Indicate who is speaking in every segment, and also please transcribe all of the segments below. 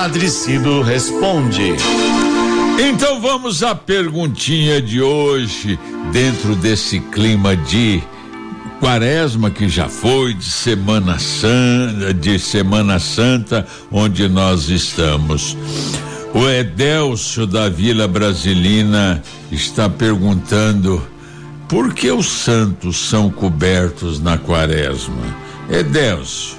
Speaker 1: Padre Cido responde.
Speaker 2: Então vamos à perguntinha de hoje, dentro desse clima de quaresma que já foi, de Semana Santa, de Semana Santa, onde nós estamos. O Edélcio da Vila Brasilina está perguntando por que os santos são cobertos na quaresma? Edélcio,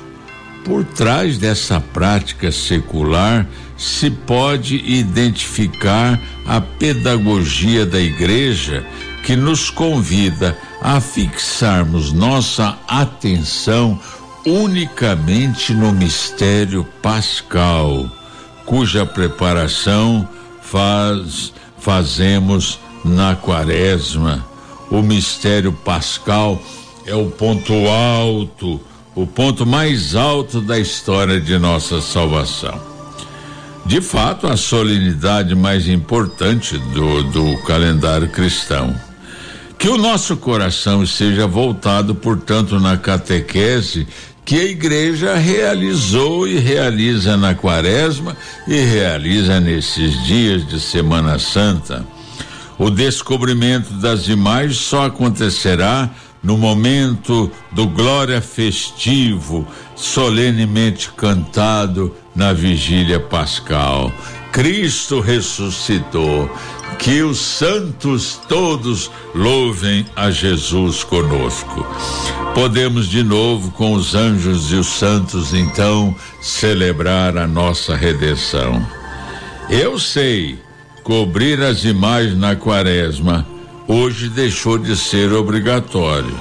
Speaker 2: por trás dessa prática secular se pode identificar a pedagogia da igreja que nos convida a fixarmos nossa atenção unicamente no mistério pascal, cuja preparação faz, fazemos na quaresma. O mistério pascal é o ponto alto, o ponto mais alto da história de nossa salvação. De fato, a solenidade mais importante do, do calendário cristão. Que o nosso coração esteja voltado, portanto, na catequese que a igreja realizou e realiza na quaresma e realiza nesses dias de Semana Santa. O descobrimento das imagens só acontecerá no momento do glória festivo, solenemente cantado na vigília pascal. Cristo ressuscitou. Que os santos todos louvem a Jesus conosco. Podemos de novo, com os anjos e os santos, então, celebrar a nossa redenção. Eu sei, cobrir as imagens na quaresma hoje deixou de ser obrigatório.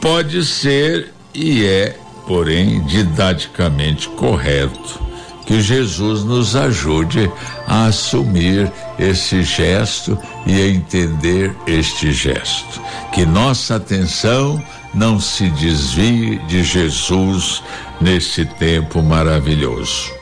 Speaker 2: Pode ser e é, porém, didaticamente correto que Jesus nos ajude a assumir esse gesto e a entender este gesto. Que nossa atenção não se desvie de Jesus nesse tempo maravilhoso.